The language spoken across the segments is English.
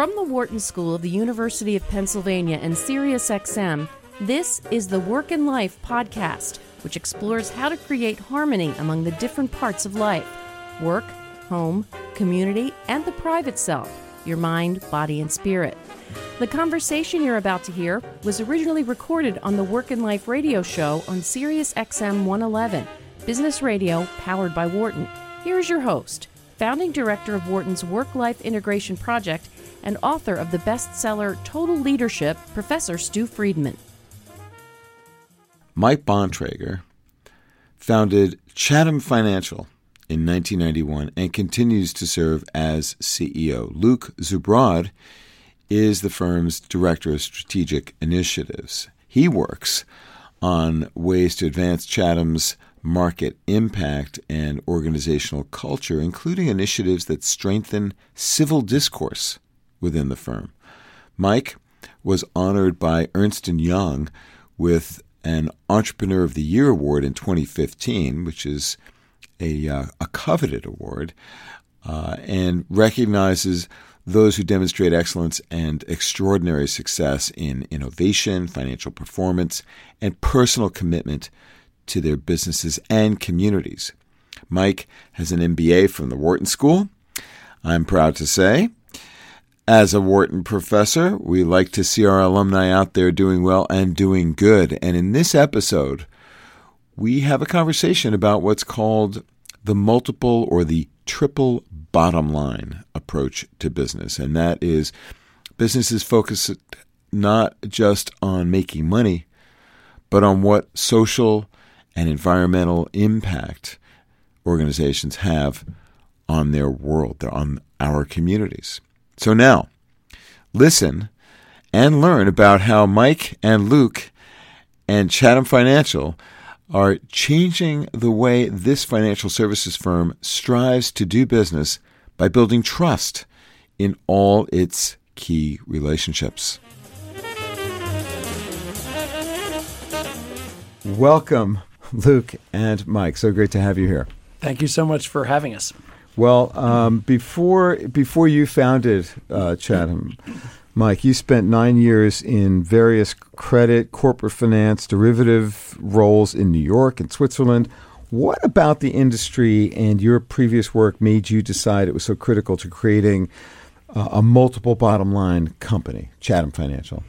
From the Wharton School of the University of Pennsylvania and SiriusXM, this is the Work and Life podcast, which explores how to create harmony among the different parts of life work, home, community, and the private self your mind, body, and spirit. The conversation you're about to hear was originally recorded on the Work and Life radio show on SiriusXM 111, business radio powered by Wharton. Here's your host, founding director of Wharton's Work Life Integration Project and author of the bestseller Total Leadership, Professor Stu Friedman. Mike Bontrager founded Chatham Financial in 1991 and continues to serve as CEO. Luke Zubrod is the firm's Director of Strategic Initiatives. He works on ways to advance Chatham's market impact and organizational culture, including initiatives that strengthen civil discourse within the firm. Mike was honored by Ernst & Young with an Entrepreneur of the Year award in 2015, which is a, uh, a coveted award uh, and recognizes those who demonstrate excellence and extraordinary success in innovation, financial performance, and personal commitment to their businesses and communities. Mike has an MBA from the Wharton School. I'm proud to say. As a Wharton professor, we like to see our alumni out there doing well and doing good. And in this episode, we have a conversation about what's called the multiple or the triple bottom line approach to business. And that is businesses focus not just on making money, but on what social and environmental impact organizations have on their world, on our communities. So now, listen and learn about how Mike and Luke and Chatham Financial are changing the way this financial services firm strives to do business by building trust in all its key relationships. Welcome, Luke and Mike. So great to have you here. Thank you so much for having us. Well, um, before before you founded uh, Chatham, Mike, you spent nine years in various credit, corporate finance, derivative roles in New York and Switzerland. What about the industry and your previous work made you decide it was so critical to creating uh, a multiple bottom line company, Chatham Financial?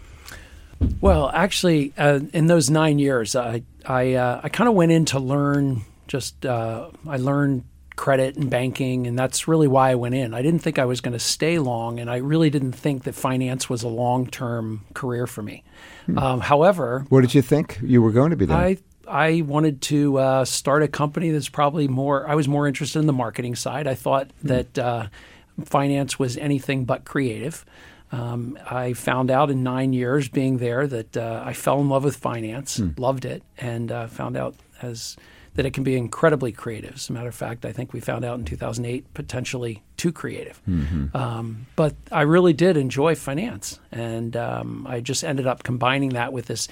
Well, actually, uh, in those nine years, I I, uh, I kind of went in to learn. Just uh, I learned credit and banking, and that's really why I went in. I didn't think I was going to stay long, and I really didn't think that finance was a long term career for me. Hmm. Um, however, what did you think you were going to be doing? I I wanted to uh, start a company that's probably more. I was more interested in the marketing side. I thought hmm. that uh, finance was anything but creative. Um, I found out in nine years being there that uh, I fell in love with finance, hmm. loved it, and uh, found out as that it can be incredibly creative. As a matter of fact, I think we found out in 2008 potentially too creative. Mm-hmm. Um, but I really did enjoy finance, and um, I just ended up combining that with this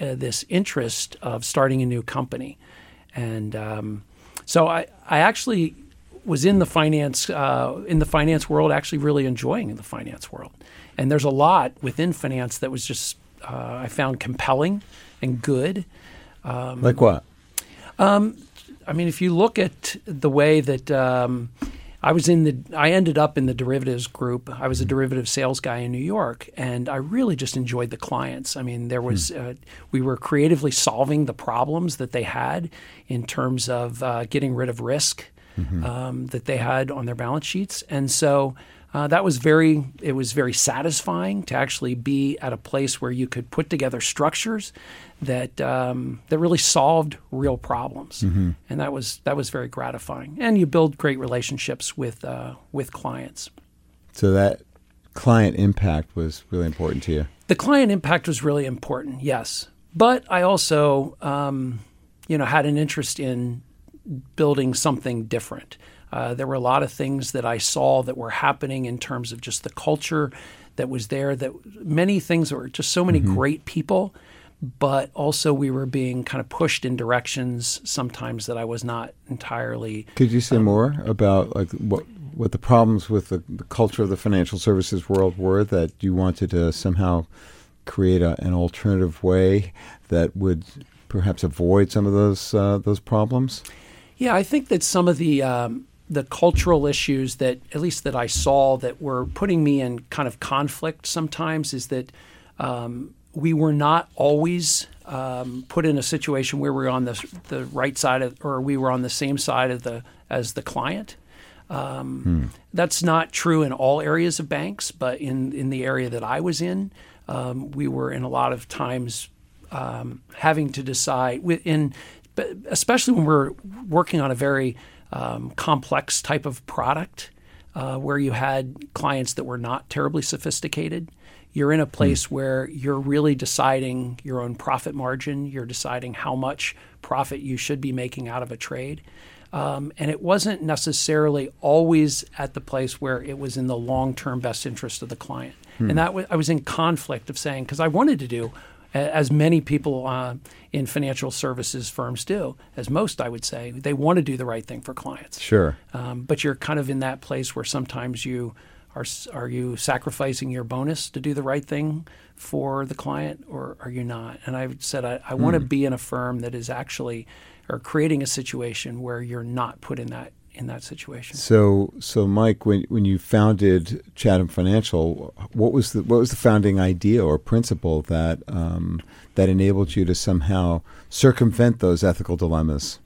uh, this interest of starting a new company, and um, so I I actually was in the finance uh, in the finance world, actually really enjoying the finance world. And there's a lot within finance that was just uh, I found compelling and good. Um, like what? Um, I mean, if you look at the way that um, I was in the, I ended up in the derivatives group. I was a derivative sales guy in New York, and I really just enjoyed the clients. I mean, there was, hmm. uh, we were creatively solving the problems that they had in terms of uh, getting rid of risk mm-hmm. um, that they had on their balance sheets, and so. Uh, that was very it was very satisfying to actually be at a place where you could put together structures that um, that really solved real problems, mm-hmm. and that was that was very gratifying. And you build great relationships with uh, with clients. So that client impact was really important to you. The client impact was really important, yes. But I also, um, you know, had an interest in building something different. Uh, there were a lot of things that I saw that were happening in terms of just the culture that was there. That many things were just so many mm-hmm. great people but also we were being kind of pushed in directions sometimes that I was not entirely. Could you say um, more about like what what the problems with the, the culture of the financial services world were that you wanted to somehow create a, an alternative way that would perhaps avoid some of those uh, those problems? Yeah, I think that some of the um, the cultural issues that at least that I saw that were putting me in kind of conflict sometimes is that um, we were not always um, put in a situation where we were on the the right side of, or we were on the same side of the as the client. Um, hmm. That's not true in all areas of banks, but in in the area that I was in, um, we were in a lot of times um, having to decide in, especially when we're working on a very um, complex type of product uh, where you had clients that were not terribly sophisticated. You're in a place mm. where you're really deciding your own profit margin. You're deciding how much profit you should be making out of a trade. Um, and it wasn't necessarily always at the place where it was in the long term best interest of the client. Hmm. And that I was in conflict of saying, because I wanted to do as many people uh, in financial services firms do, as most I would say, they want to do the right thing for clients. Sure. Um, but you're kind of in that place where sometimes you are are you sacrificing your bonus to do the right thing for the client, or are you not? And I've said I, I want to mm. be in a firm that is actually or creating a situation where you're not put in that in that situation. So, so Mike, when when you founded Chatham Financial, what was the what was the founding idea or principle that um, that enabled you to somehow circumvent those ethical dilemmas?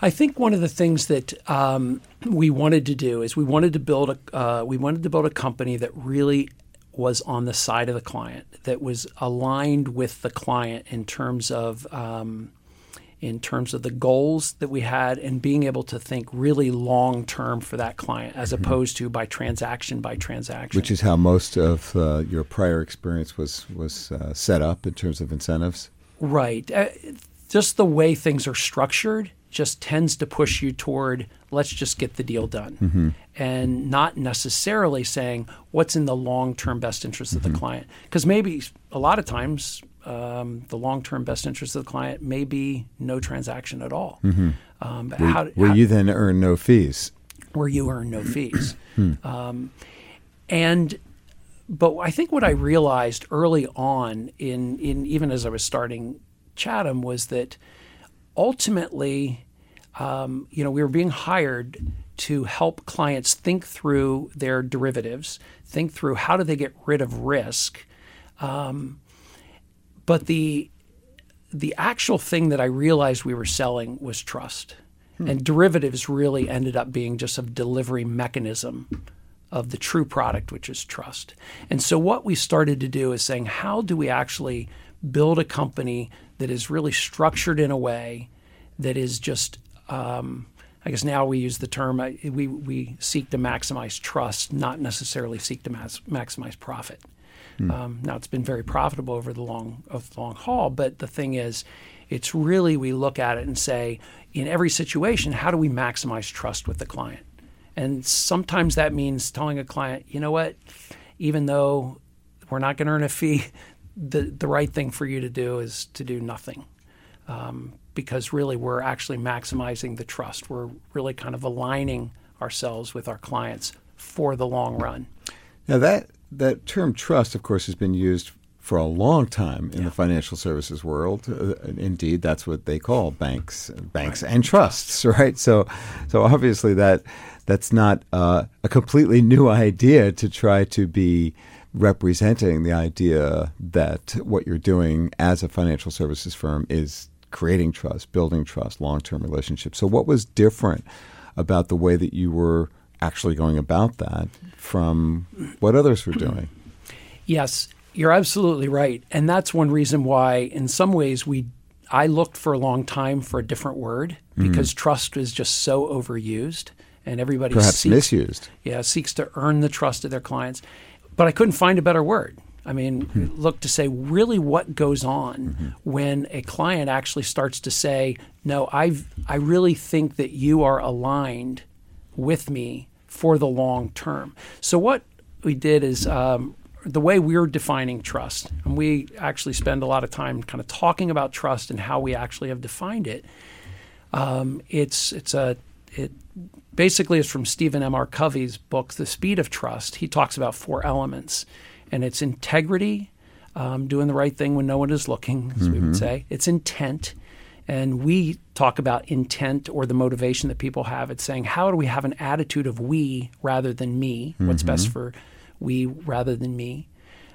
I think one of the things that um, we wanted to do is we wanted to build a uh, we wanted to build a company that really was on the side of the client, that was aligned with the client in terms of um, in terms of the goals that we had and being able to think really long term for that client as mm-hmm. opposed to by transaction by transaction. Which is how most of uh, your prior experience was was uh, set up in terms of incentives. Right. Uh, just the way things are structured just tends to push you toward let's just get the deal done mm-hmm. and not necessarily saying what's in the long term best interest mm-hmm. of the mm-hmm. client because maybe a lot of times um, the long term best interest of the client may be no transaction at all. Mm-hmm. Um, where, how, where how, you then earn no fees. Where you earn no fees. Hmm. um, and but I think what I realized early on in, in even as I was starting Chatham was that ultimately, um, you know, we were being hired to help clients think through their derivatives, think through how do they get rid of risk, um, but the the actual thing that I realized we were selling was trust. Hmm. And derivatives really ended up being just a delivery mechanism of the true product, which is trust. And so what we started to do is saying, how do we actually build a company that is really structured in a way that is just um, I guess now we use the term we, we seek to maximize trust, not necessarily seek to max, maximize profit. Mm. Um, now it's been very profitable over the long of the long haul, but the thing is, it's really we look at it and say, in every situation, how do we maximize trust with the client? And sometimes that means telling a client, you know what, even though we're not going to earn a fee, the the right thing for you to do is to do nothing. Um, because really we're actually maximizing the trust. We're really kind of aligning ourselves with our clients for the long run. Now that that term trust, of course, has been used for a long time in yeah. the financial services world. Uh, indeed, that's what they call banks, banks right. and trusts, right? So, so obviously that that's not uh, a completely new idea to try to be representing the idea that what you're doing as a financial services firm is creating trust, building trust, long-term relationships. So, what was different about the way that you were actually going about that from what others were doing. Yes, you're absolutely right. And that's one reason why, in some ways, we I looked for a long time for a different word mm-hmm. because mm. trust is just so overused and everybody perhaps seeks, misused. Yeah, seeks to earn the trust of their clients. But I couldn't find a better word. I mean, mm-hmm. look to say really what goes on mm-hmm. when a client actually starts to say, "No, I I really think that you are aligned with me for the long term. So what we did is um, the way we're defining trust, and we actually spend a lot of time kind of talking about trust and how we actually have defined it. Um, it's it's a it basically is from Stephen M. R. Covey's book, The Speed of Trust. He talks about four elements, and it's integrity, um, doing the right thing when no one is looking, as mm-hmm. we would say. It's intent. And we talk about intent or the motivation that people have. It's saying, how do we have an attitude of we rather than me? Mm-hmm. What's best mm-hmm. for we rather than me?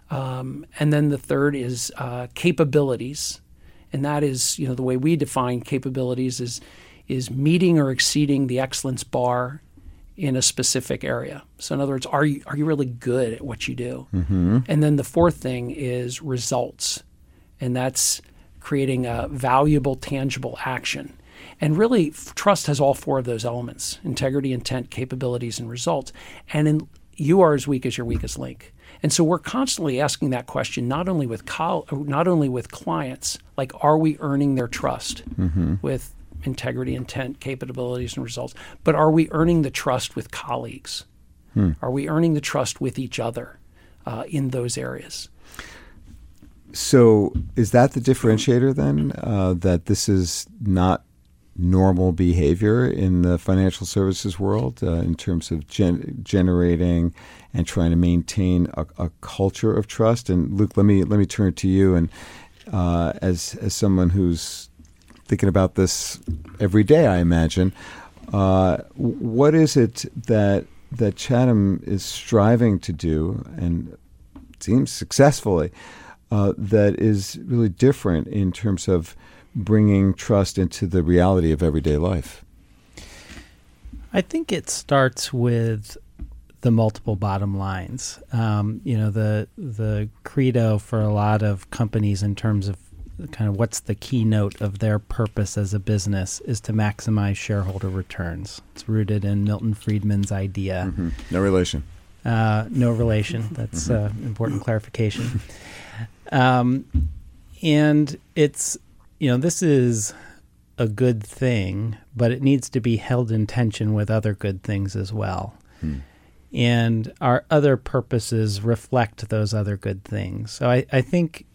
Um, and then the third is uh, capabilities. And that is, you know, the way we define capabilities is is meeting or exceeding the excellence bar in a specific area. So in other words, are you are you really good at what you do? Mm-hmm. And then the fourth thing is results, and that's creating a valuable, tangible action. And really, trust has all four of those elements: integrity, intent, capabilities, and results. And in, you are as weak as your weakest link. And so we're constantly asking that question, not only with col- not only with clients, like are we earning their trust mm-hmm. with integrity, intent, capabilities, and results. But are we earning the trust with colleagues? Hmm. Are we earning the trust with each other uh, in those areas? So, is that the differentiator then? Uh, that this is not normal behavior in the financial services world uh, in terms of gen- generating and trying to maintain a, a, culture of trust. And Luke, let me let me turn it to you and uh, as as someone who's thinking about this every day, I imagine. Uh, what is it that that Chatham is striving to do, and seems successfully, uh, that is really different in terms of bringing trust into the reality of everyday life? I think it starts with the multiple bottom lines. Um, you know, the the credo for a lot of companies in terms of kind of what's the keynote of their purpose as a business is to maximize shareholder returns. It's rooted in Milton Friedman's idea. Mm-hmm. No relation. Uh, no relation. That's mm-hmm. uh, important clarification. Um, and it's you know this is a good thing, but it needs to be held in tension with other good things as well. Hmm. And our other purposes reflect those other good things. So I, I think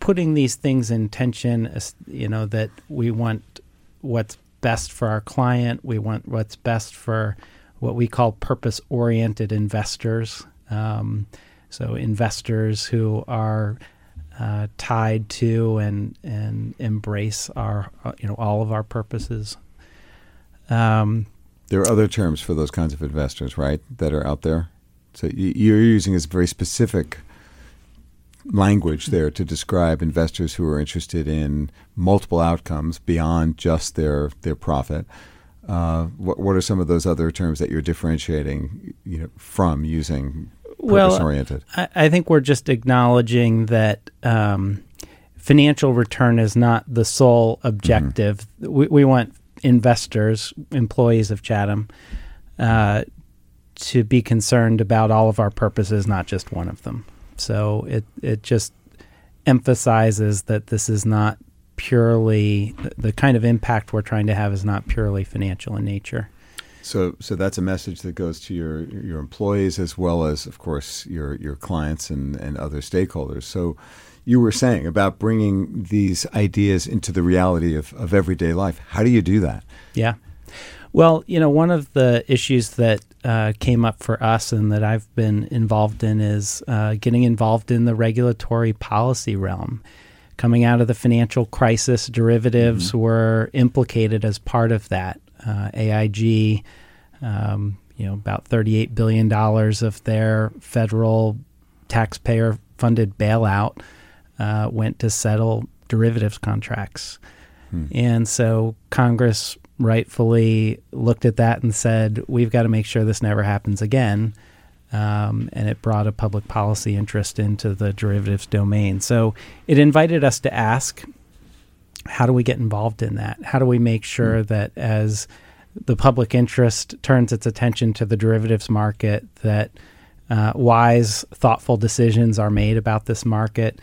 putting these things in tension, you know, that we want what's best for our client, we want what's best for what we call purpose oriented investors. Um, so, investors who are uh, tied to and, and embrace our, uh, you know, all of our purposes. Um, there are other terms for those kinds of investors, right, that are out there. So you're using a very specific language there to describe investors who are interested in multiple outcomes beyond just their their profit. Uh, what, what are some of those other terms that you're differentiating you know, from using purpose oriented? Well, I, I, think we're just acknowledging that um, financial return is not the sole objective. Mm-hmm. We, we, want investors, employees of Chatham, uh, to be concerned about all of our purposes, not just one of them. So it it just emphasizes that this is not purely the kind of impact we're trying to have is not purely financial in nature. So, so that's a message that goes to your your employees as well as, of course, your your clients and, and other stakeholders. So, you were saying about bringing these ideas into the reality of, of everyday life. How do you do that? Yeah. Well, you know, one of the issues that uh, came up for us and that I've been involved in is uh, getting involved in the regulatory policy realm. Coming out of the financial crisis, derivatives mm-hmm. were implicated as part of that. Uh, AIG, um, you know, about $38 billion of their federal taxpayer funded bailout uh, went to settle derivatives contracts. Hmm. And so Congress rightfully looked at that and said, we've got to make sure this never happens again. Um, and it brought a public policy interest into the derivatives domain. So it invited us to ask, how do we get involved in that? How do we make sure mm that as the public interest turns its attention to the derivatives market, that uh, wise, thoughtful decisions are made about this market?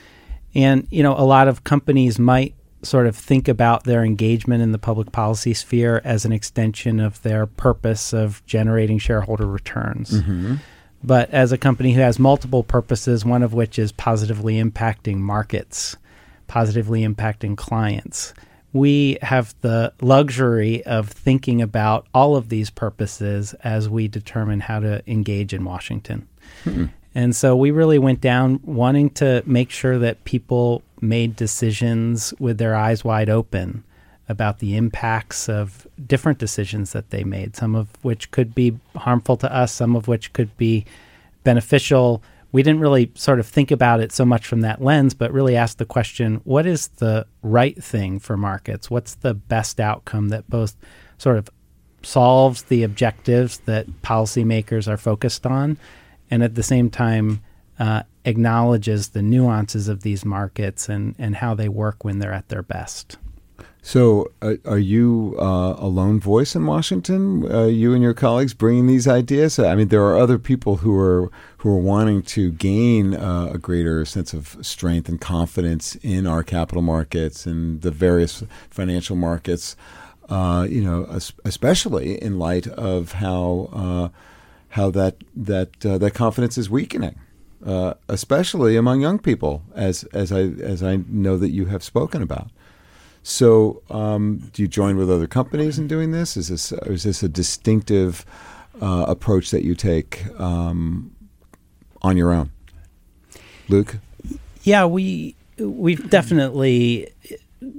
And you know, a lot of companies might sort of think about their engagement in the public policy sphere as an extension of their purpose of generating shareholder returns. Mm-hmm. But as a company who has multiple purposes, one of which is positively impacting markets, positively impacting clients, we have the luxury of thinking about all of these purposes as we determine how to engage in Washington. Hmm. And so we really went down wanting to make sure that people made decisions with their eyes wide open about the impacts of different decisions that they made, some of which could be harmful to us, some of which could be beneficial we didn't really sort of think about it so much from that lens, but really ask the question what is the right thing for markets? What's the best outcome that both sort of solves the objectives that policymakers are focused on and at the same time uh, acknowledges the nuances of these markets and, and how they work when they're at their best? So, uh, are you uh, a lone voice in Washington? Uh, you and your colleagues bringing these ideas? I mean, there are other people who are who are wanting to gain uh, a greater sense of strength and confidence in our capital markets and the various financial markets. Uh, you know, especially in light of how uh, how that that that confidence is weakening. especially among young people, as as I as I know that you have spoken about. So, um, do you join with other companies in doing this? Is this is this a distinctive uh, approach that you take um, on your own, Luke? Yeah, we we've definitely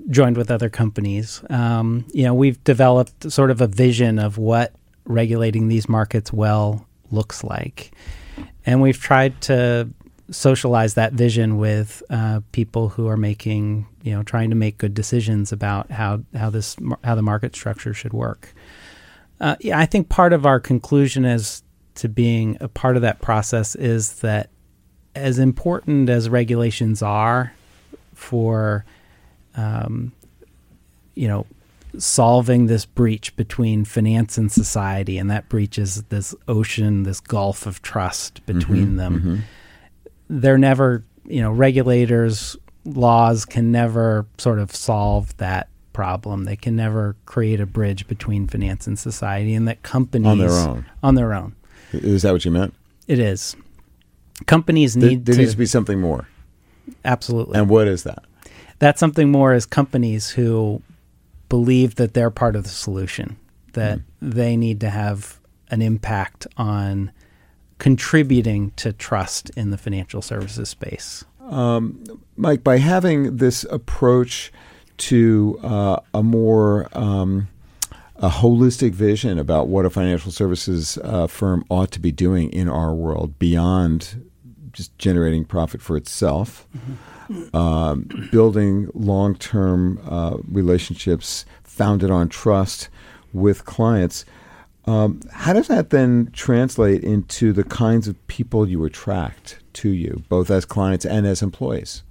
joined with other companies. Um, you know, we've developed sort of a vision of what regulating these markets well looks like, and we've tried to socialize that vision with uh, people who are making, you know, trying to make good decisions about how how this how the market structure should work. Uh, yeah, I think part of our conclusion as to being a part of that process is that as important as regulations are for, um, you know, solving this breach between finance and society, and that breach is this ocean, this gulf of trust between mm-hmm, them. Mm-hmm they're never, you know, regulators, laws can never sort of solve that problem. They can never create a bridge between finance and society, and that companies on their own on their own. Is that what you meant? It is. Companies need. There, there to, needs to be something more. Absolutely. And what is that? That something more is companies who believe that they're part of the solution. That mm. they need to have an impact on contributing to trust in the financial services space? Um, Mike, by having this approach to uh, a more um, a holistic vision about what a financial services uh, firm ought to be doing in our world beyond just generating profit for itself, mm-hmm. Um, building long term uh, relationships founded on trust with clients. Um, how does that then translate into the kinds of people you attract to you, both as clients and as employees?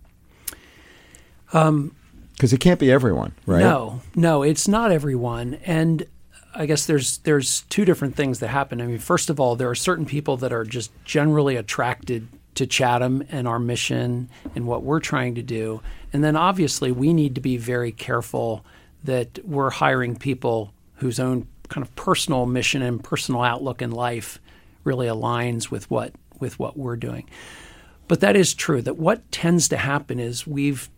Because um, it can't be everyone, right? No, no, it's not everyone. And I guess there's there's two different things that happen. I mean, first of all, there are certain people that are just generally attracted to Chatham and our mission and what we're trying to do. And then obviously we need to be very careful that we're hiring people whose own kind of personal mission and personal outlook in life really aligns with what with what we're doing. But that is true. That what tends to happen is we've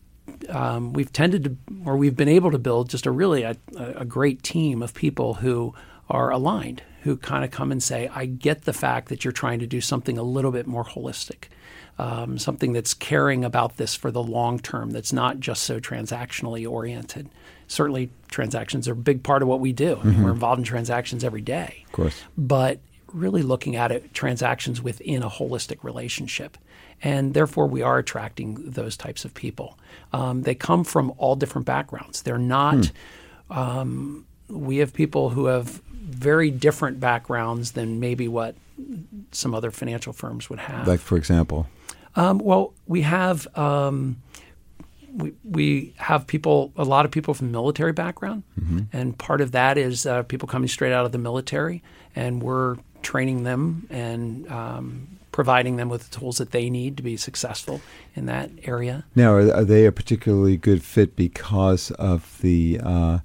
um, we've tended to, or we've been able to build just a really a, a great team of people who are aligned, who kind of come and say, "I get the fact that you're trying to do something a little bit more holistic." Um, something that's caring about this for the long term, that's not just so transactionally oriented certainly transactions are a big part of what we do. I mean, mm-hmm. We're involved in transactions every day. Of course. But really looking at it, transactions within a holistic relationship. And therefore, we are attracting those types of people. Um, they come from all different backgrounds. They're not, hmm. um, we have people who have very different backgrounds than maybe what some other financial firms would have. Like, for example? Um, well, we have um, we, we have people, a lot of people from military background, mm-hmm. and part of that is uh, people coming straight out of the military, and we're training them and um, providing them with the tools that they need to be successful in that area. Now, are, are they a particularly good fit because of the, uh,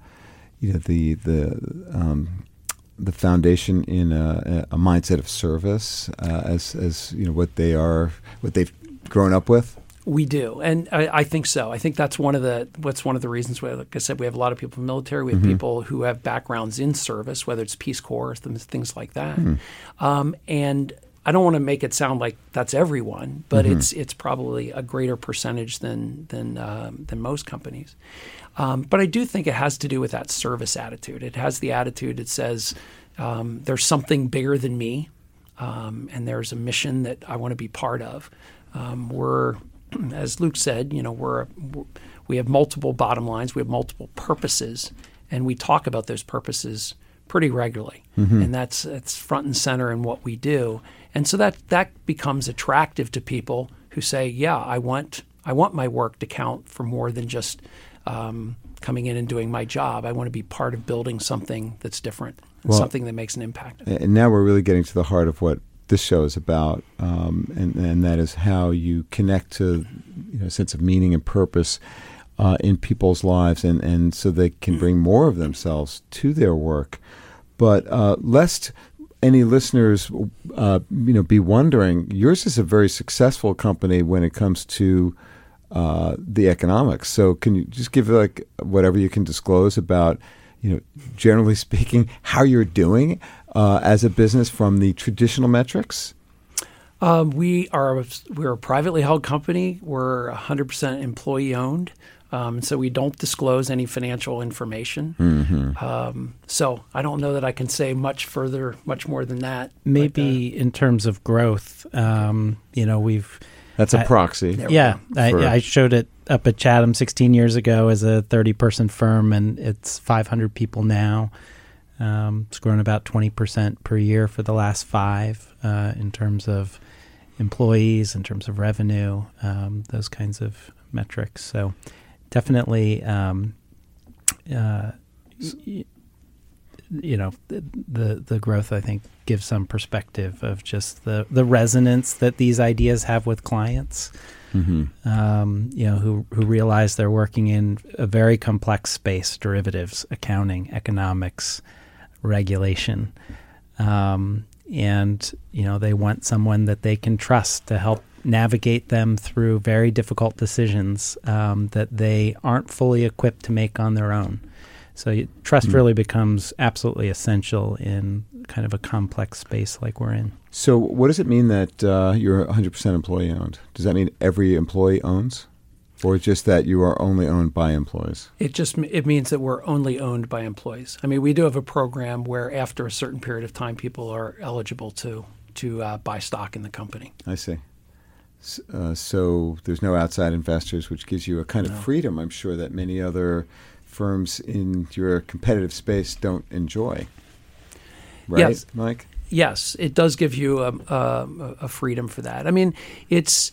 you know, the the um, the foundation in a, a mindset of service uh, as as you know what they are, what they've grown up with? We do, and I, I, think so. I think that's one of the what's one of the reasons. Why, like I said, we have a lot of people in the military. We have mm-hmm. people who have backgrounds in service, whether it's Peace Corps, things like that. Mm-hmm. Um, and I don't want to make it sound like that's everyone, but mm-hmm. it's it's probably a greater percentage than than um, than most companies. Um, but I do think it has to do with that service attitude. It has the attitude that says um, there's something bigger than me, um, and there's a mission that I want to be part of. Um, we're as Luke said, you know, we're, we have multiple bottom lines, we have multiple purposes, and we talk about those purposes pretty regularly, mm-hmm. and that's that's front and center in what we do, and so that that becomes attractive to people who say, yeah, I want I want my work to count for more than just um, coming in and doing my job. I want to be part of building something that's different, well, something that makes an impact. And now we're really getting to the heart of what this show is about, um, and, and that is how you connect to you know, a sense of meaning and purpose uh, in people's lives, and, and so they can bring more of themselves to their work. But uh, lest any listeners, uh, you know, be wondering, yours is a very successful company when it comes to uh, the economics. So, can you just give like whatever you can disclose about, you know, generally speaking, how you're doing uh, as a business from the traditional metrics? Um, we are we're a privately held company. We're 100% employee owned, um, so we don't disclose any financial information. Mm-hmm. Um, so I don't know that I can say much further, much more than that. Maybe but, uh, in terms of growth, um, you know, we've that's a I, proxy. Yeah, I, I, showed it up at Chatham 16 years ago as a 30 person firm, and it's 500 people now. Um, it's grown about 20% per year for the last five uh, in terms of employees, in terms of revenue, um, those kinds of metrics. So definitely, um, uh, y- you know, the the growth I think gives some perspective of just the the resonance that these ideas have with clients. Mm-hmm. Um, you know, who who realize they're working in a very complex space: derivatives, accounting, economics, regulation. Um, and, you know, they want someone that they can trust to help navigate them through very difficult decisions um, that they aren't fully equipped to make on their own. So trust mm. really becomes absolutely essential in kind of a complex space like we're in. So, what does it mean that uh, you're 100% employee owned? Does that mean every employee owns? or just that you are only owned by employees? It just it means that we're only owned by employees. I mean, we do have a program where after a certain period of time, people are eligible to to uh, buy stock in the company. I see. Uh, so there's no outside investors, which gives you a kind of freedom. I'm sure that many other firms in your competitive space don't enjoy. Right, yes. Mike. Yes, it does give you a, a, a freedom for that. I mean, it's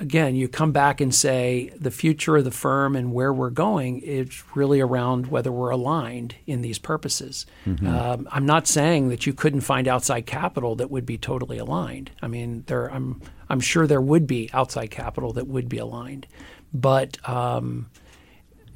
again, you come back and say the future of the firm and where we're going is really around whether we're aligned in these purposes. Mm-hmm. Um, I'm not saying that you couldn't find outside capital that would be totally aligned. I mean, there, I'm I'm sure there would be outside capital that would be aligned, but um,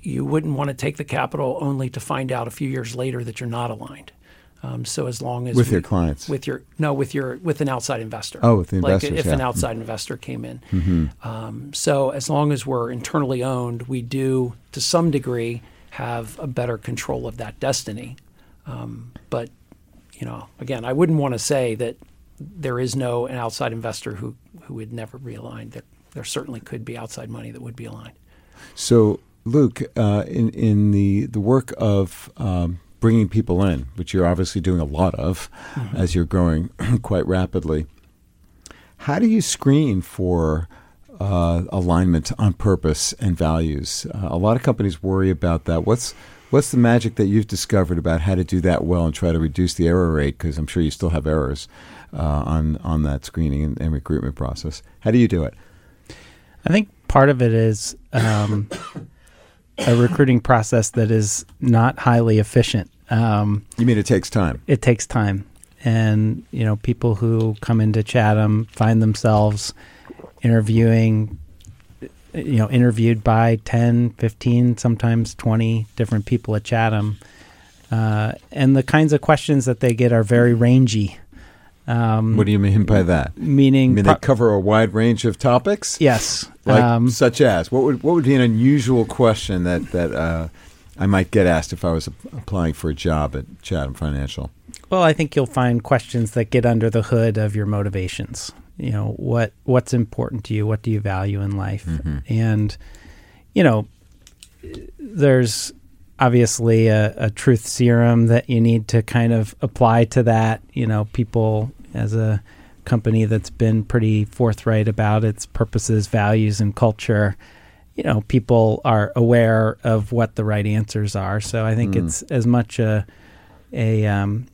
you wouldn't want to take the capital only to find out a few years later that you're not aligned. Um, so as long as with we, your clients, with your no, with your with an outside investor. Oh, with the investors, like if yeah. an outside investor came in. Mm-hmm. Um, so as long as we're internally owned, we do to some degree have a better control of that destiny. Um, but you know, again, I wouldn't want to say that there is no an outside investor who who would never be aligned. There, there certainly could be outside money that would be aligned. So, Luke, uh, in in the the work of um, bringing people in, which you're obviously doing a lot of mm-hmm. as you're growing quite rapidly. How do you screen for uh, alignment on purpose and values? Uh, a lot of companies worry about that. What's what's the magic that you've discovered about how to do that well and try to reduce the error rate? Because I'm sure you still have errors uh, on on that screening and, and, recruitment process. How do you do it? I think part of it is. Um, a recruiting process that is not highly efficient. Um, you mean it takes time? It takes time. And, you know, people who come into Chatham find themselves interviewing, you know, interviewed by 10, 15, sometimes 20 different people at Chatham. Uh, and the kinds of questions that they get are very rangy. Um, What do you mean by that? meaning, I mean, pro- they cover a wide range of topics. yes, Like um, such as what would what would be an unusual question that that uh, I might get asked if I was applying for a job at Chatham Financial? Well, I think you'll find questions that get under the hood of your motivations. You know, what what's important to you? What do you value in life? And you know, there's obviously a, a truth serum that you need to kind of apply to that. You know, people as a company that's been pretty forthright about its purposes, values, and culture. You know, people are aware of what the right answers are. So I think it's as much a a um,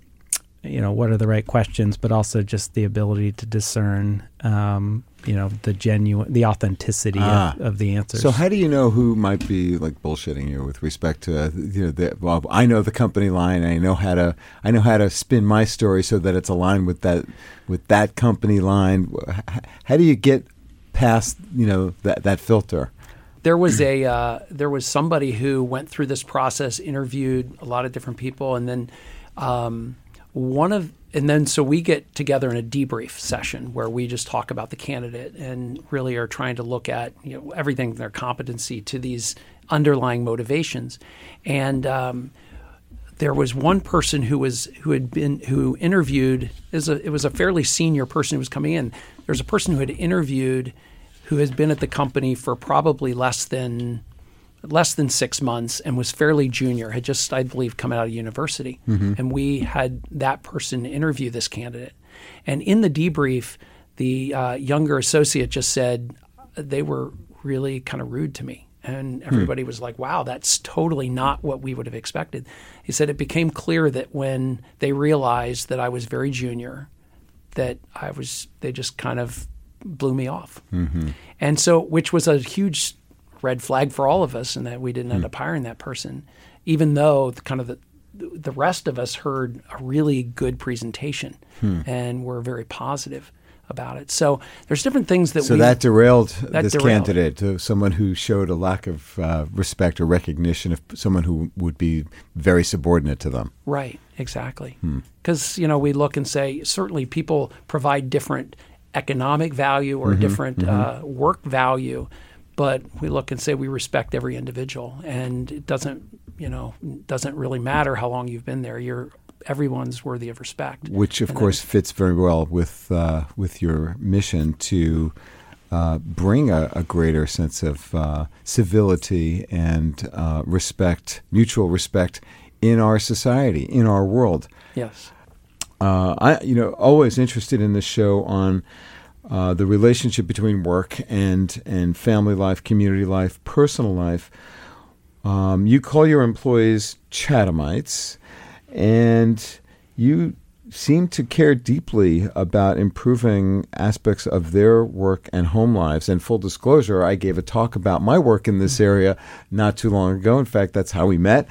you know what are the right questions, but also just the ability to discern um, you know the genuine, the authenticity Ah. of, of the answers. So how do you know who might be like bullshitting you with respect to uh, you know the, well I know the company line I know how to I know how to spin my story so that it's aligned with that with that company line how do you get past you know that that filter there was a uh, there was somebody who went through this process, interviewed a lot of different people, and then um, one of and then so we get together in a debrief session where we just talk about the candidate and really are trying to look at you know everything their competency to these underlying motivations, and um, there was one person who was who had been who interviewed is a it was a fairly senior person who was coming in. There was a person who had interviewed who has been at the company for probably less than less than six months and was fairly junior, had just I believe come out of university, mm-hmm. and we had that person interview this candidate. And in the debrief, the uh, younger associate just said they were really kind of rude to me. And hmm. everybody was like, wow, that's totally not what we would have expected. He said it became clear that when they realized that I was very junior, that I was, they just kind of blew me off. Mm-hmm. And so, which was a huge red flag for all of us, and that we didn't end hmm. up hiring that person, even though the, kind of the, the rest of us heard a really good presentation hmm. and were very positive about it. So there's different things that so we that derailed that this derailed. candidate to someone who showed a lack of uh, respect or recognition of someone who would be very subordinate to them Right, exactly. Hmm. Because you know we look and say certainly people provide different economic value or mm-hmm, different mm-hmm. Uh, work value, but we look and say we respect every individual, and it doesn't you know doesn't really matter how long you've been there. You're everyone's worthy of respect. which of And course fits very well with uh, with your mission to uh, bring a, a greater sense of uh, civility and uh, respect, mutual respect in our society, in our world. Yes. Uh, I, you know, always interested in the show on uh, the relationship between work and and family life, community life, personal life. Um, you call your employees Chathamites, and you seem to care deeply about improving aspects of their work and home lives. And full disclosure, I gave a talk about my work in this area not too long ago. In fact, that's how we met.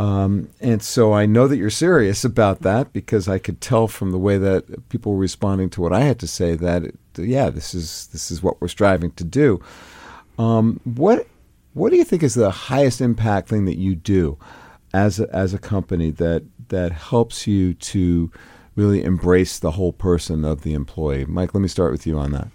Um, and so I know that you're serious about that because I could tell from the way that people were responding to what I had to say that, yeah, this is this is what we're striving to do. Um, what what do you think is the highest impact thing that you do as a, as a company that that helps you to really embrace the whole person of the employee? Mike, let me start with you on that.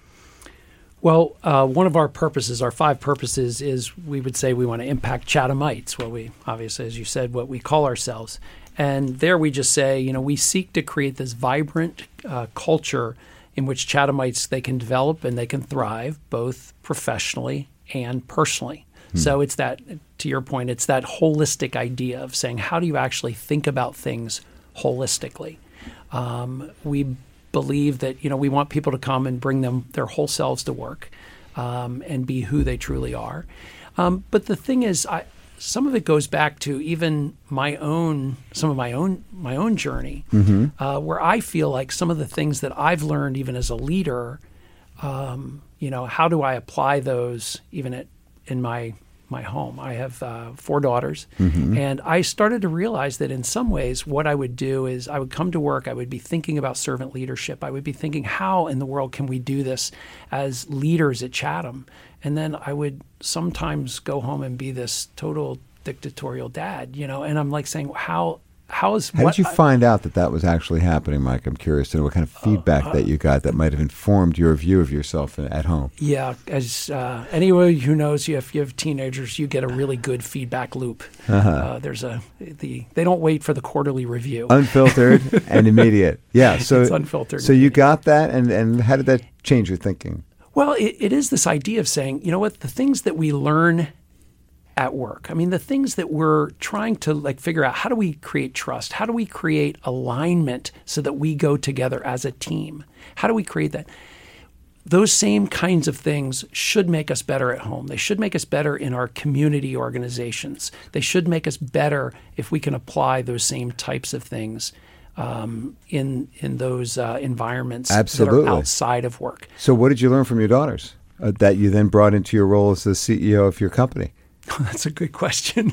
Well, uh, one of our purposes, our five purposes, is we would say we want to impact Chathamites, what we obviously, as you said, what we call ourselves. And there we just say, you know, we seek to create this vibrant uh, culture in which Chathamites they can develop and they can thrive both professionally and personally. So it's that, to your point, it's that holistic idea of saying, how do you actually think about things holistically? Um, we believe that you know we want people to come and bring them their whole selves to work um, and be who they truly are. Um, but the thing is, I, some of it goes back to even my own some of my own my own journey, uh, where I feel like some of the things that I've learned even as a leader, um, you know, how do I apply those even at in my my home. I have uh, four daughters, and I started to realize that in some ways, what I would do is I would come to work. I would be thinking about servant leadership. I would be thinking, how in the world can we do this as leaders at Chatham? And then I would sometimes go home and be this total dictatorial dad, you know. And I'm like saying, how how's How what did you find out that that was actually happening, Mike? I'm curious to know what kind of feedback that you got that might have informed your view of yourself at home. Yeah, as uh, anyone who knows you, if you have teenagers, you get a really good feedback loop. Uh-huh. Uh, there's a the they don't wait for the quarterly review. Unfiltered and immediate. Yeah. So It's unfiltered So you got that, and and how did that change your thinking? Well, it, it is this idea of saying, you know what, the things that we learn at work. I mean, the things that we're trying to like figure out how do we create trust? How do we create alignment so that we go together as a team? How do we create that? Those same kinds of things should make us better at home. They should make us better in our community organizations. They should make us better if we can apply those same types of things um, in in those uh, environments that Absolutely. are outside of work. So what did you learn from your daughters uh, that you then brought into your role as the CEO of your company? That's a good question.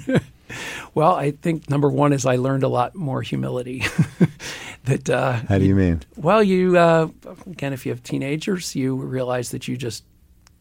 well, I think number one is I learned a lot more humility. that uh, How do you mean? well, you uh, again, if you have teenagers, you realize that you just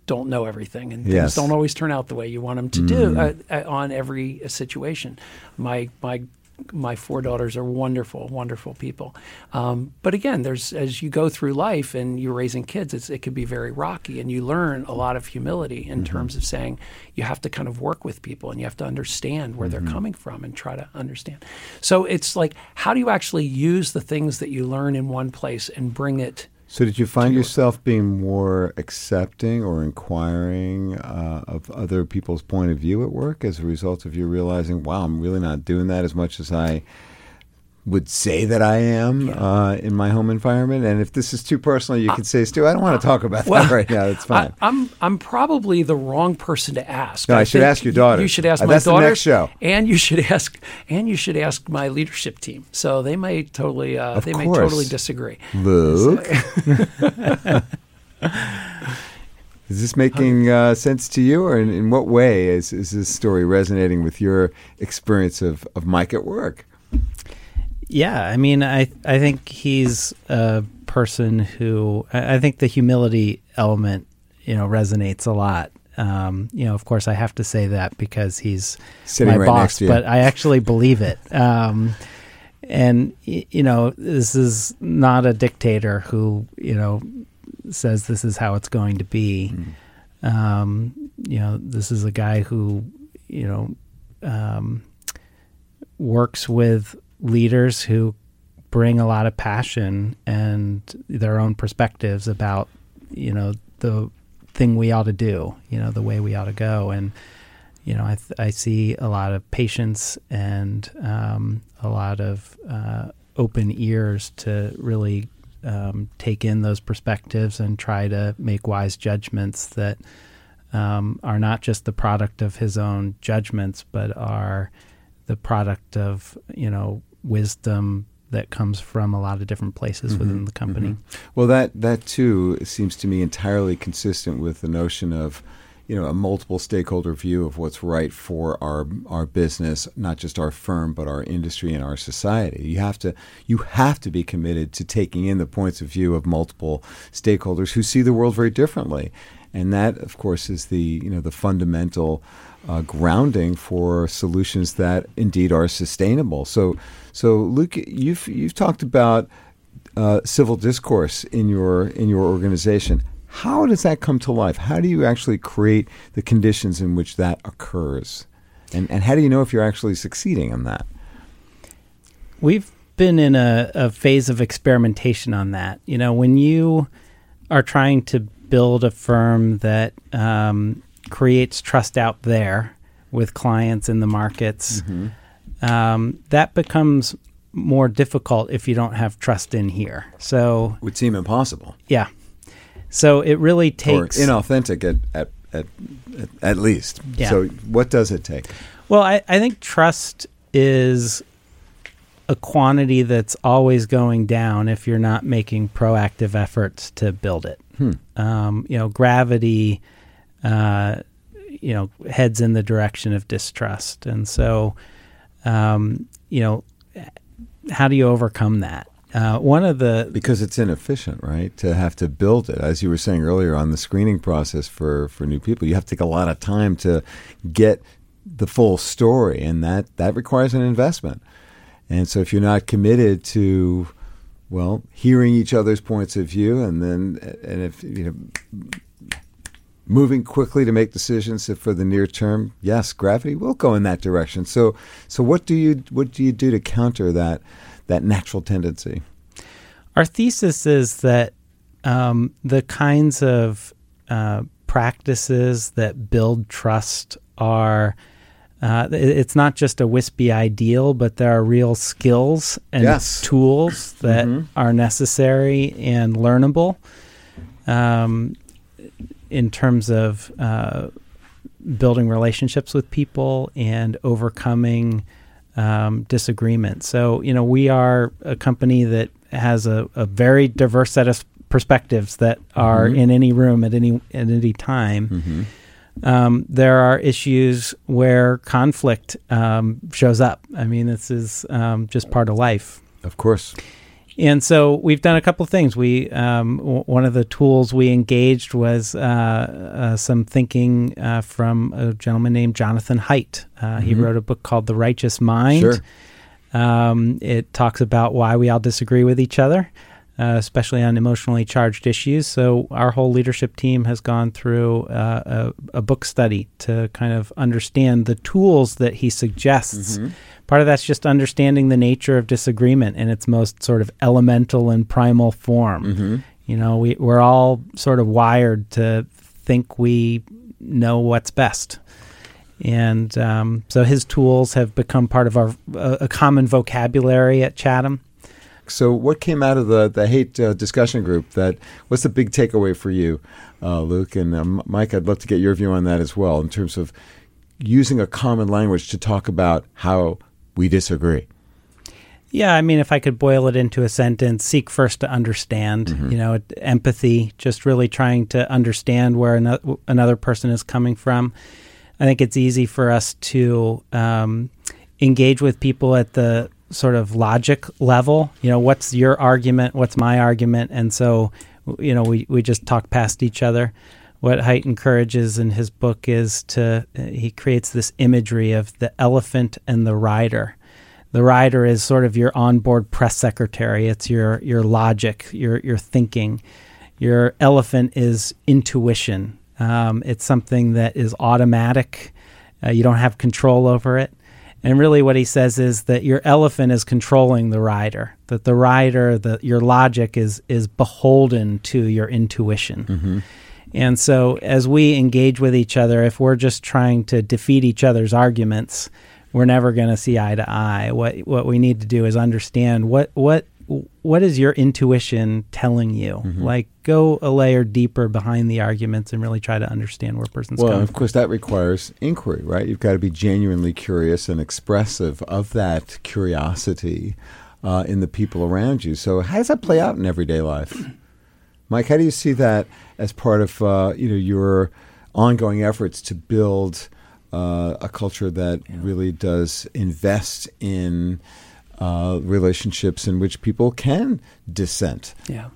don't know everything, and Yes. Things don't always turn out the way you want them to do uh, uh, on every situation. My my my four daughters are wonderful, wonderful people. Um, but again, there's as you go through life and you're raising kids, it's, it can be very rocky, and you learn a lot of humility in terms of saying you have to kind of work with people and you have to understand where they're coming from and try to understand. So it's like, how do you actually use the things that you learn in one place and bring it? So did you find yourself being more accepting or inquiring uh, of other people's point of view at work as a result of you realizing, wow, I'm really not doing that as much as I would say that I am uh, in my home environment? And if this is too personal, you can say, Stu, I don't want to talk about that right now. It's fine. I, am I'm probably the wrong person to ask. No, I should ask your daughter. You should ask Uh, my daughters. next show. and you should ask and you should ask my leadership team. So they may totally uh, they may totally disagree. Luke. is this making uh, sense to you, or in, in what way is, is this story resonating with your experience of, of Mike at work? Yeah, I mean, I I think he's a person who I I think the humility element, you know, resonates a lot. Um, you know, of course, I have to say that because he's Sitting my right boss, next to you. but I actually believe it. Um, and y- you know, this is not a dictator who you know says this is how it's going to be. Um, you know, this is a guy who you know um, works with leaders who bring a lot of passion and their own perspectives about you know the thing we ought to do you know the way we ought to go. And you know i, th- I see a lot of patience and um, a lot of uh, open ears to really um, take in those perspectives and try to make wise judgments that um, are not just the product of his own judgments but are the product of you know wisdom that comes from a lot of different places mm-hmm. within the company. Mm-hmm. Well, that that too seems to me entirely consistent with the notion of, you know, a multiple stakeholder view of what's right for our our business, not just our firm, but our industry and our society. You have to you have to be committed to taking in the points of view of multiple stakeholders who see the world very differently, and that, of course, is the you know the fundamental. Uh, grounding for solutions that indeed are sustainable. So, so Luke, you've you've talked about uh, civil discourse in your in your organization. How does that come to life? How do you actually create the conditions in which that occurs? And and how do you know if you're actually succeeding in that? We've been in a, a phase of experimentation on that. You know, when you are trying to build a firm that um, creates trust out there with clients in the markets, um, that becomes more difficult if you don't have trust in here. So, Would seem impossible yeah. So it really or takes. inauthentic at at at, at, at least. Yeah. So what does it take? Well, I, I think trust is a quantity that's always going down if you're not making proactive efforts to build it. Um, you know, gravity, uh, you know, heads in the direction of distrust. And so, um, you know, how do you overcome that? Uh, one of the Because it's inefficient, right? To have to build it, as you were saying earlier on the screening process for for new people, you have to take a lot of time to get the full story, and that that requires an investment. And so if you're not committed to, well, hearing each other's points of view, and then and if you know moving quickly to make decisions for the near term, yes, gravity will go in that direction. So, so what do you what do you do to counter that that natural tendency? Our thesis is that um, the kinds of uh, practices that build trust are. Uh, it's not just a wispy ideal, but there are real skills and yes. tools that mm-hmm. are necessary and learnable. Um, in terms of uh, building relationships with people and overcoming um, disagreement. So, you know, we are a company that has a, a very diverse set of perspectives that are mm-hmm. in any room at any at any time. Mm-hmm. Um, there are issues where conflict um, shows up. I mean, this is um, just part of life. Of course. And so we've done a couple of things. We um, w- one of the tools we engaged was uh, uh, some thinking uh, from a gentleman named Jonathan Haidt. Uh, mm-hmm. He wrote a book called The Righteous Mind. Sure. Um, it talks about why we all disagree with each other, uh, especially on emotionally charged issues. So our whole leadership team has gone through uh, a, a, book study to kind of understand the tools that he suggests. Mm-hmm Part of that's just understanding the nature of disagreement in its most sort of elemental and primal form. Mm-hmm. You know, we, we're all sort of wired to think we know what's best. And um, so his tools have become part of our uh, a common vocabulary at Chatham. So, what came out of the the Haidt uh, discussion group? That what's the big takeaway for you, uh, Luke and um, Mike? I'd love to get your view on that as well, in terms of using a common language to talk about how we disagree. Yeah, I mean, if I could boil it into a sentence, seek first to understand. Mm-hmm. You know, empathy, just really trying to understand where another person is coming from. I think it's easy for us to um, engage with people at the sort of logic level. You know, what's your argument? What's my argument? And so, you know, we, we just talk past each other. What Haidt encourages in his book is to, he creates this imagery of the elephant and the rider. The rider is sort of your onboard press secretary. It's your, your logic, your, your thinking. Your elephant is intuition. Um, it's something that is automatic. Uh, you don't have control over it. And really, what he says is that your elephant is controlling the rider. That the rider, the your logic is is beholden to your intuition. Mm-hmm. And so, as we engage with each other, if we're just trying to defeat each other's arguments, we're never going to see eye to eye. What what we need to do is understand what what what is your intuition telling you? Mm-hmm. Like, go a layer deeper behind the arguments and really try to understand where a person's well, coming. Well, of course, that requires inquiry, right? You've got to be genuinely curious and expressive of that curiosity uh, in the people around you. So, how does that play out in everyday life? Mike, how do you see that as part of uh, you know your ongoing efforts to build uh, a culture that yeah. really does invest in uh, relationships in which people can dissent? Yeah,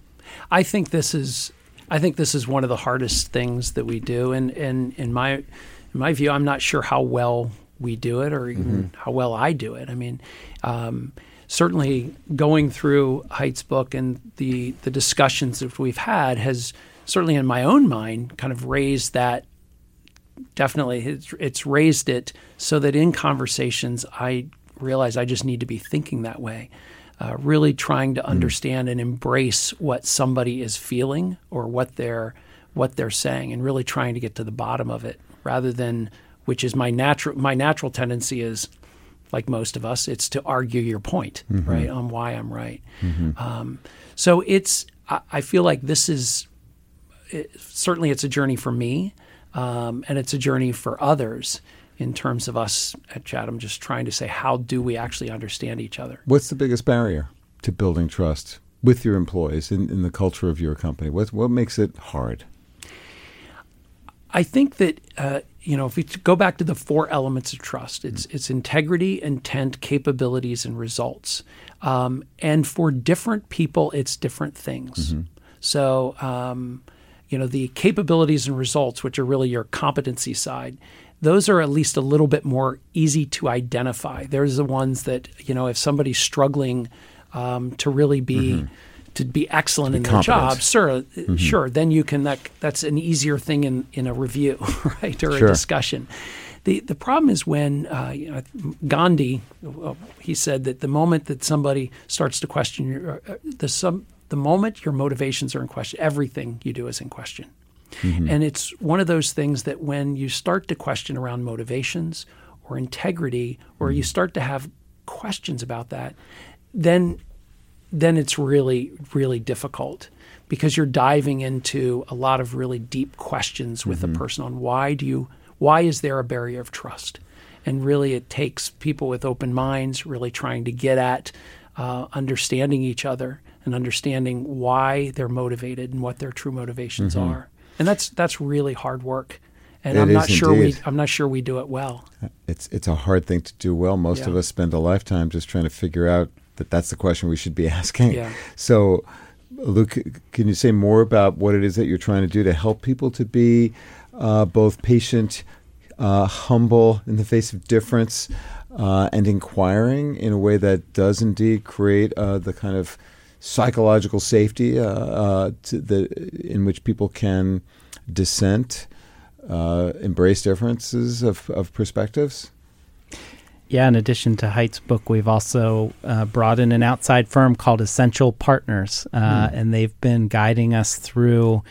I think this is I think this is one of the hardest things that we do, and and in my in my view, I'm not sure how well we do it or even mm-hmm. how well I do it. I mean. Um, certainly going through Haidt's book and the the discussions that we've had has certainly in my own mind kind of raised that definitely it's, it's raised it so that in conversations I realize I just need to be thinking that way. Uh, really trying to mm. understand and embrace what somebody is feeling or what they're what they're saying and really trying to get to the bottom of it rather than which is my natural my natural tendency is like most of us, it's to argue your point, mm-hmm. right, on why I'm right. Mm-hmm. Um, so it's, I, I, feel like this is, it, certainly it's a journey for me, um, and it's a journey for others in terms of us at Chatham just trying to say, how do we actually understand each other? What's the biggest barrier to building trust with your employees in, in the culture of your company? What, what makes it hard? I think that uh, you know if we go back to the four elements of trust, it's it's integrity, intent, capabilities, and results. Um, and for different people, it's different things. Mm-hmm. So um, you know the capabilities and results, which are really your competency side. Those are at least a little bit more easy to identify. There's the ones that you know if somebody's struggling um, to really be mm-hmm. to be excellent to be in their job, sure, mm-hmm. sure, then you can that that's an easier thing in in a review, right, or sure. a discussion. The the problem is when uh, you know, Gandhi, he said that the moment that somebody starts to question your uh, the some the moment your motivations are in question, everything you do is in question. Mm-hmm. And it's one of those things that when you start to question around motivations or integrity, or mm-hmm. you start to have questions about that, then then it's really really difficult because you're diving into a lot of really deep questions with mm-hmm. a person on why do you why is there a barrier of trust? And really, it takes people with open minds really trying to get at uh, understanding each other and understanding why they're motivated and what their true motivations mm-hmm. are. And that's that's really hard work. And it I'm not sure indeed. we I'm not sure we do it well. It's it's a hard thing to do well. Most yeah. of us spend a lifetime just trying to figure out that that's the question we should be asking. Yeah. So Luke, can you say more about what it is that you're trying to do to help people to be uh, both patient, uh, humble in the face of difference, uh, and inquiring in a way that does indeed create uh, the kind of psychological safety uh, uh, the, in which people can dissent, embrace differences of, of perspectives? Yeah, in addition to Haidt's book, we've also uh, brought in an outside firm called Essential Partners, uh, mm. and they've been guiding us through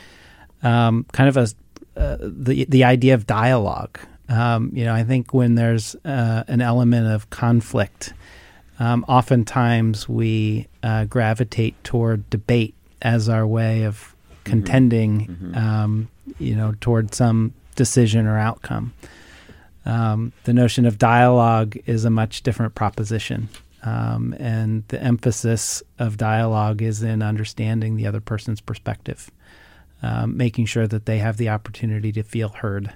um, kind of a uh, the the idea of dialogue. Um, you know, I think when there's uh, an element of conflict, um, oftentimes we uh, gravitate toward debate as our way of mm-hmm. contending, mm-hmm. Um, you know, toward some decision or outcome. Um, the notion of dialogue is a much different proposition. Um, and the emphasis of dialogue is in understanding the other person's perspective um, making sure that they have the opportunity to feel heard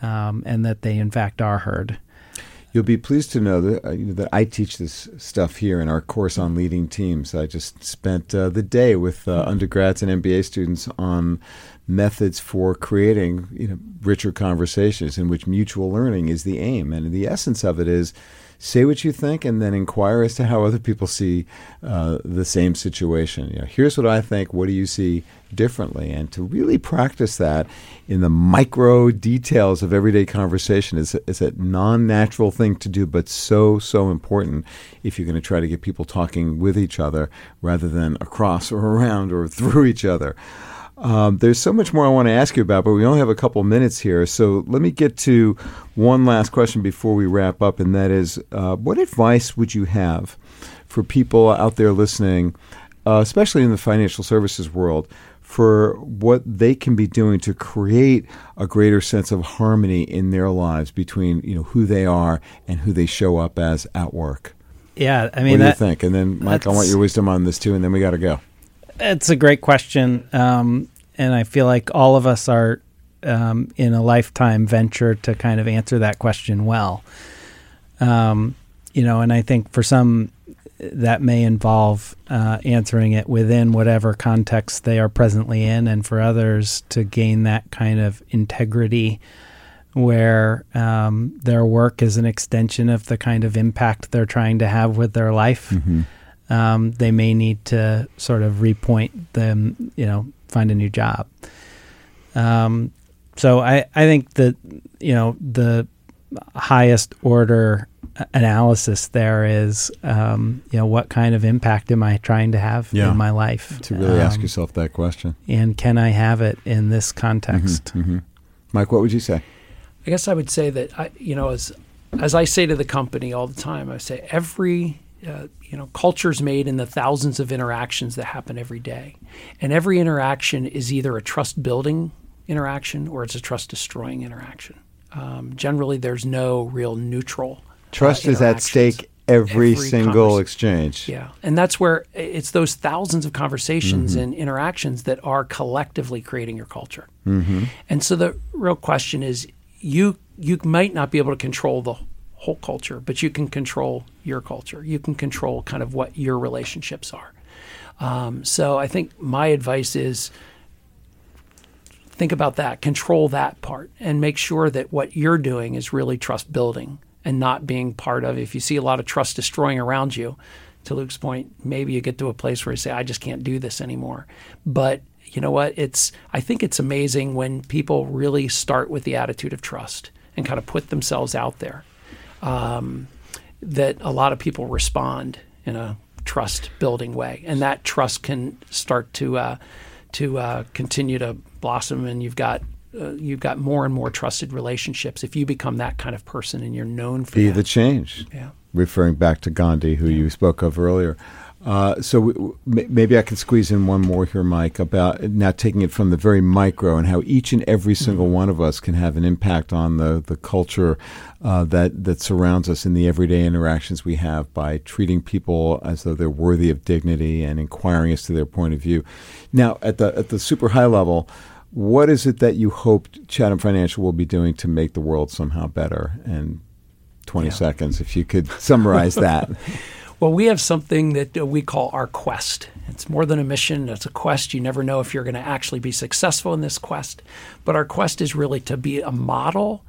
um, and that they, in fact, are heard. You'll be pleased to know that, uh, that I teach this stuff here in our course on leading teams. I just spent uh, the day with uh, undergrads and MBA students on methods for creating you know, richer conversations in which mutual learning is the aim. And the essence of it is say what you think and then inquire as to how other people see uh, the same situation. You know, here's what I think. What do you see differently? And to really practice that in the micro details of everyday conversation is, is a non natural thing to do, but so, so important if you're going to try to get people talking with each other rather than across or around or through each other. Um, there's so much more I want to ask you about, but we only have a couple minutes here. So let me get to one last question before we wrap up, and that is uh, what advice would you have for people out there listening, uh, especially in the financial services world, for what they can be doing to create a greater sense of harmony in their lives between you know who they are and who they show up as at work? Yeah, I mean, what do that, you think? And then, Mike, I want your wisdom on this too, and then we got to go. It's a great question, um, and I feel like all of us are um, in a lifetime venture to kind of answer that question well. Um, you know, and I think for some that may involve uh, answering it within whatever context they are presently in, and for others to gain that kind of integrity where um, their work is an extension of the kind of impact they're trying to have with their life. Mm-hmm um, they may need to sort of repoint them, you know, find a new job. Um, so I, I think that, you know, the highest order analysis there is, um, you know, what kind of impact am I trying to have yeah. in my life? To really ask um, yourself that question. And can I have it in this context? Mm-hmm, mm-hmm. Mike, what would you say? I guess I would say that, I, you know, as, as I say to the company all the time, I say every uh, you know, culture's made in the thousands of interactions that happen every day. And every interaction is either a trust building interaction or it's a trust destroying interaction. Um, generally, there's no real neutral. Trust uh, is at stake every, every single convers- exchange. Yeah. And that's where it's those thousands of conversations mm-hmm. and interactions that are collectively creating your culture. Mm-hmm. And so the real question is you you might not be able to control the whole culture, but you can control your culture. You can control kind of what your relationships are. Um, so I think my advice is think about that, control that part, and make sure that what you're doing is really trust building and not being part of. If you see a lot of trust destroying around you, to Luke's point, maybe you get to a place where you say, I just can't do this anymore. But you know what? It's I think it's amazing when people really start with the attitude of trust and kind of put themselves out there. Um, that a lot of people respond in a trust building way, and that trust can start to uh, to uh, continue to blossom, and you've got uh, you've got more and more trusted relationships if you become that kind of person and you're known for be that. the change. Yeah. Referring back to Gandhi, who you spoke of earlier. Uh, so w- maybe I can squeeze in one more here, Mike, about now taking it from the very micro and how each and every single one of us can have an impact on the the culture uh, that that surrounds us in the everyday interactions we have by treating people as though they're worthy of dignity and inquiring as to their point of view. Now, at the at the super high level. What is it that you hope Chatham Financial will be doing to make the world somehow better? And 20 Yeah. seconds, if you could summarize that. Well, we have something that uh, we call our quest. It's more than a mission, it's a quest. You never know if you're going to actually be successful in this quest. But our quest is really to be a model,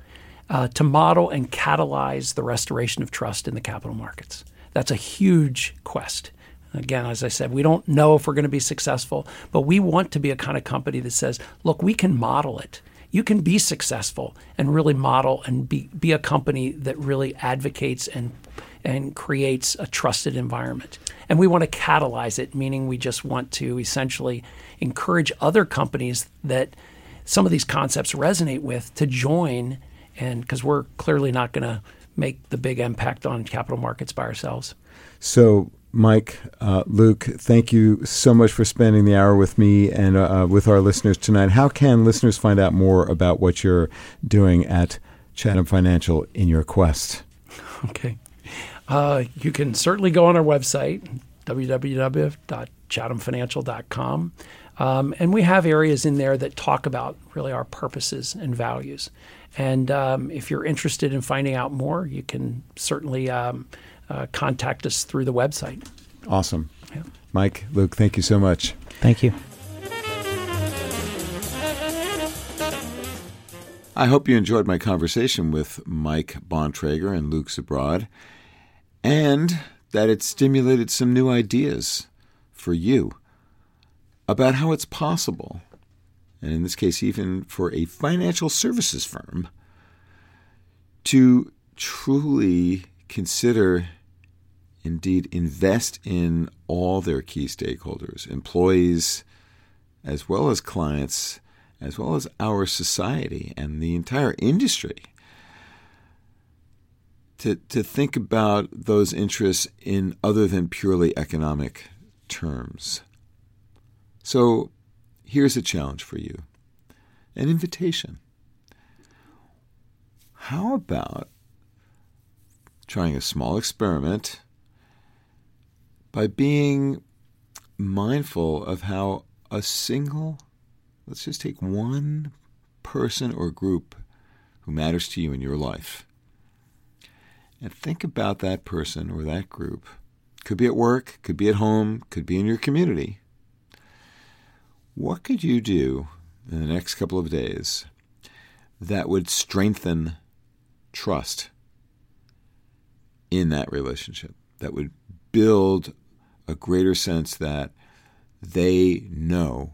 uh, to model and catalyze the restoration of trust in the capital markets. That's a huge quest. Again, as I said, we don't know if we're going to be successful, but we want to be a kind of company that says, look, we can model it. You can be successful and really model and be, be a company that really advocates and and creates a trusted environment. And we want to catalyze it, meaning we just want to essentially encourage other companies that some of these concepts resonate with to join and because we're clearly not going to make the big impact on capital markets by ourselves. So, Mike, uh, Luke, thank you so much for spending the hour with me and uh, uh, with our listeners tonight. How can listeners find out more about what you're doing at Chatham Financial in your quest? Okay. Uh, you can certainly go on our website, www.chathamfinancial.com. Um, and we have areas in there that talk about really our purposes and values. And um, if you're interested in finding out more, you can certainly um, uh, contact us through the website. Awesome. Yeah. Mike, Luke, thank you so much. Thank you. I hope you enjoyed my conversation with Mike Bontrager and Luke Zabrod, and that it stimulated some new ideas for you about how it's possible, and in this case, even for a financial services firm, to truly consider, indeed, invest in all their key stakeholders, employees, as well as clients as well as our society and the entire industry to to think about those interests in other than purely economic terms. So here's a challenge for you. An invitation. How about trying a small experiment by being mindful of how a single Let's just take one person or group who matters to you in your life. And think about that person or that group. Could be at work, could be at home, could be in your community. What could you do in the next couple of days that would strengthen trust in that relationship, that would build a greater sense that they know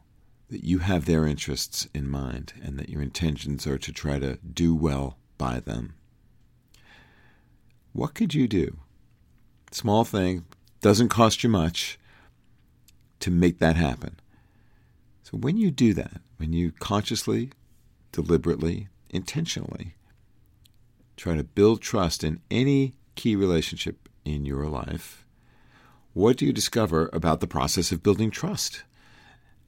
that you have their interests in mind and that your intentions are to try to do well by them. What could you do? Small thing, doesn't cost you much to make that happen. So when you do that, when you consciously, deliberately, intentionally try to build trust in any key relationship in your life, what do you discover about the process of building trust?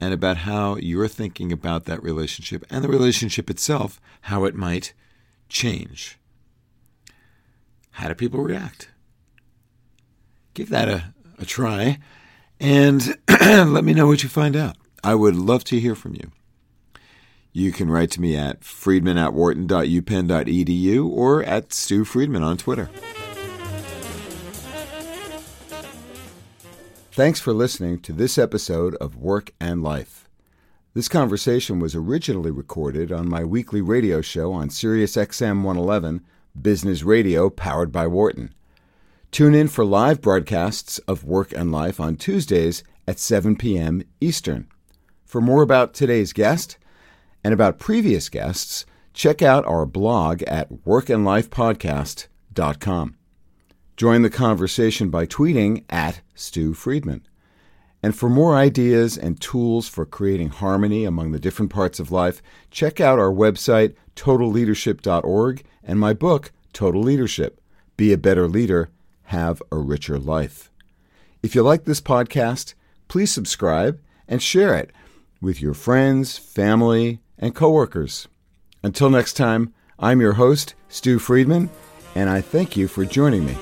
and about how you're thinking about that relationship and the relationship itself, how it might change. How do people react? Give that a, a try and let me know what you find out. I would love to hear from you. You can write to me at friedman at wharton.upenn.edu or at Stu Friedman on Twitter. Thanks for listening to this episode of Work and Life. This conversation was originally recorded on my weekly radio show on Sirius XM 111, Business Radio, powered by Wharton. Tune in for live broadcasts of Work and Life on Tuesdays at 7 p.m. Eastern. For more about today's guest and about previous guests, check out our blog at workandlifepodcast.com. Join the conversation by tweeting at Stu Friedman. And for more ideas and tools for creating harmony among the different parts of life, check out our website, totalleadership.org, and my book, Total Leadership Be a Better Leader, Have a Richer Life. If you like this podcast, please subscribe and share it with your friends, family, and coworkers. Until next time, I'm your host, Stu Friedman, and I thank you for joining me.